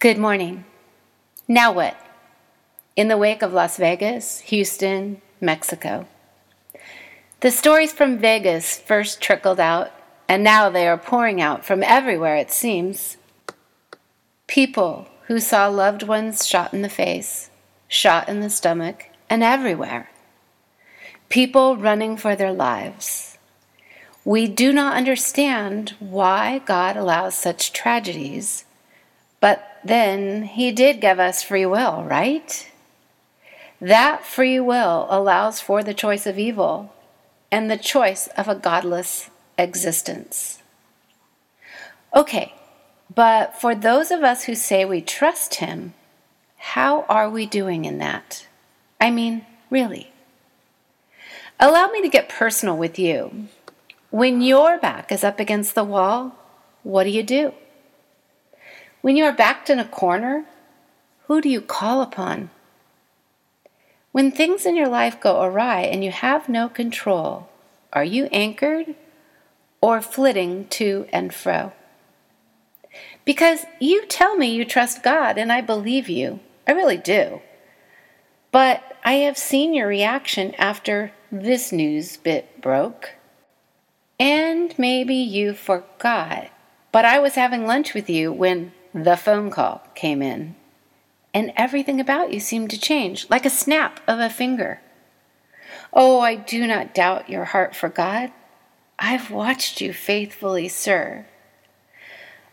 Good morning. Now what? In the wake of Las Vegas, Houston, Mexico. The stories from Vegas first trickled out, and now they are pouring out from everywhere, it seems. People who saw loved ones shot in the face, shot in the stomach, and everywhere. People running for their lives. We do not understand why God allows such tragedies, but then He did give us free will, right? That free will allows for the choice of evil and the choice of a godless existence. Okay, but for those of us who say we trust Him, how are we doing in that? I mean, really. Allow me to get personal with you. When your back is up against the wall, what do you do? When you are backed in a corner, who do you call upon? When things in your life go awry and you have no control, are you anchored or flitting to and fro? Because you tell me you trust God, and I believe you. I really do. But I have seen your reaction after this news bit broke. And maybe you forgot, but I was having lunch with you when the phone call came in and everything about you seemed to change, like a snap of a finger. Oh, I do not doubt your heart for God. I've watched you faithfully serve.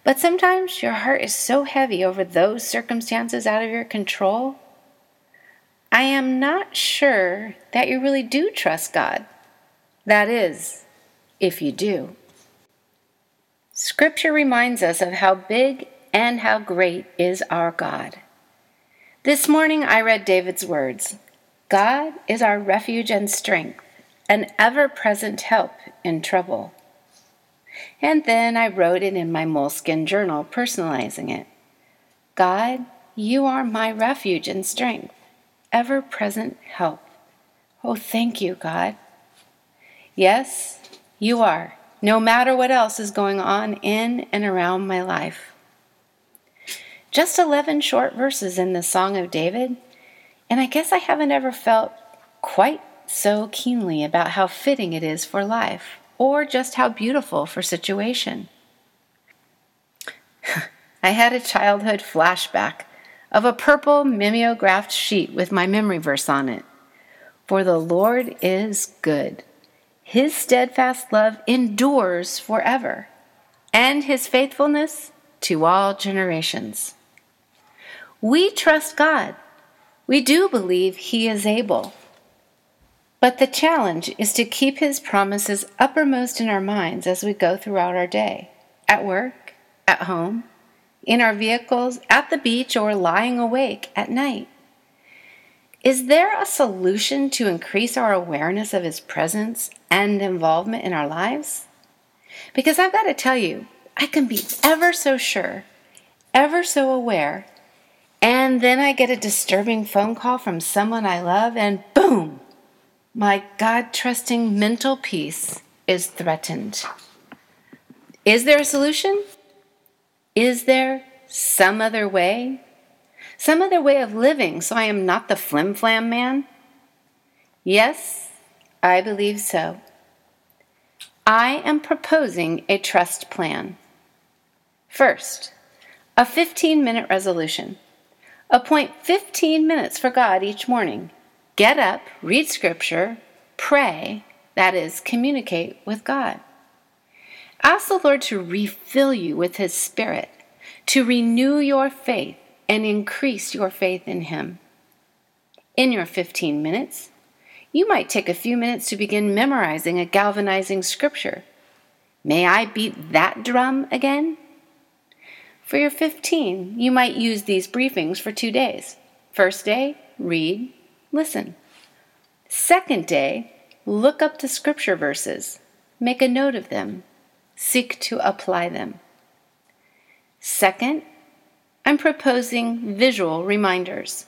But sometimes your heart is so heavy over those circumstances out of your control. I am not sure that you really do trust God. That is, if you do. Scripture reminds us of how big and how great is our God. This morning I read David's words God is our refuge and strength, an ever present help in trouble. And then I wrote it in my moleskin journal, personalizing it God, you are my refuge and strength, ever present help. Oh, thank you, God. Yes, you are, no matter what else is going on in and around my life. Just 11 short verses in the Song of David, and I guess I haven't ever felt quite so keenly about how fitting it is for life, or just how beautiful for situation. I had a childhood flashback of a purple mimeographed sheet with my memory verse on it. For the Lord is good. His steadfast love endures forever, and his faithfulness to all generations. We trust God. We do believe He is able. But the challenge is to keep His promises uppermost in our minds as we go throughout our day at work, at home, in our vehicles, at the beach, or lying awake at night. Is there a solution to increase our awareness of His presence and involvement in our lives? Because I've got to tell you, I can be ever so sure, ever so aware and then I get a disturbing phone call from someone I love, and boom, my God trusting mental peace is threatened. Is there a solution? Is there some other way? Some other way of living so I am not the flim flam man? Yes, I believe so. I am proposing a trust plan. First, a 15 minute resolution. Appoint 15 minutes for God each morning. Get up, read scripture, pray, that is, communicate with God. Ask the Lord to refill you with His Spirit, to renew your faith and increase your faith in Him. In your 15 minutes, you might take a few minutes to begin memorizing a galvanizing scripture. May I beat that drum again? For your 15, you might use these briefings for two days. First day, read, listen. Second day, look up the scripture verses, make a note of them, seek to apply them. Second, I'm proposing visual reminders.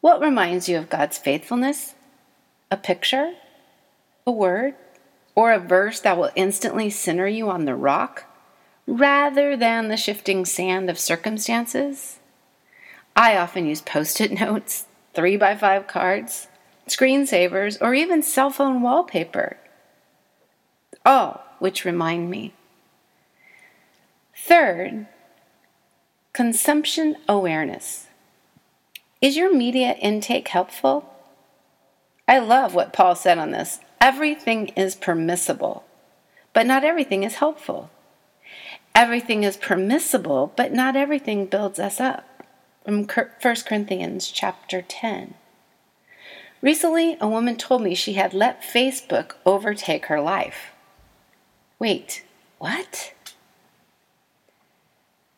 What reminds you of God's faithfulness? A picture? A word? Or a verse that will instantly center you on the rock? Rather than the shifting sand of circumstances. I often use post it notes, three by five cards, screensavers, or even cell phone wallpaper, all which remind me. Third, consumption awareness. Is your media intake helpful? I love what Paul said on this. Everything is permissible, but not everything is helpful. Everything is permissible, but not everything builds us up. From 1 Corinthians chapter 10. Recently, a woman told me she had let Facebook overtake her life. Wait, what?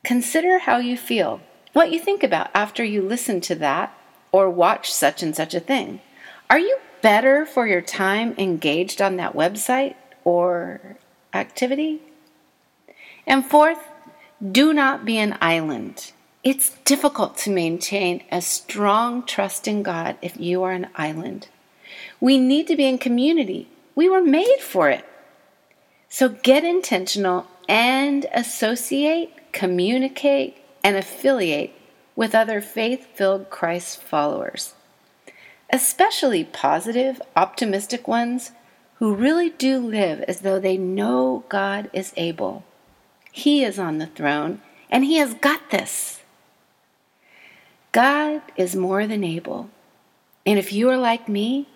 Consider how you feel, what you think about after you listen to that or watch such and such a thing. Are you better for your time engaged on that website or activity? And fourth, do not be an island. It's difficult to maintain a strong trust in God if you are an island. We need to be in community. We were made for it. So get intentional and associate, communicate, and affiliate with other faith filled Christ followers, especially positive, optimistic ones who really do live as though they know God is able. He is on the throne and He has got this. God is more than able. And if you are like me,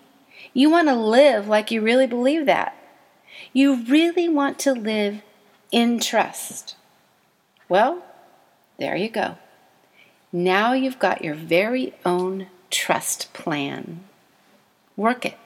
you want to live like you really believe that. You really want to live in trust. Well, there you go. Now you've got your very own trust plan. Work it.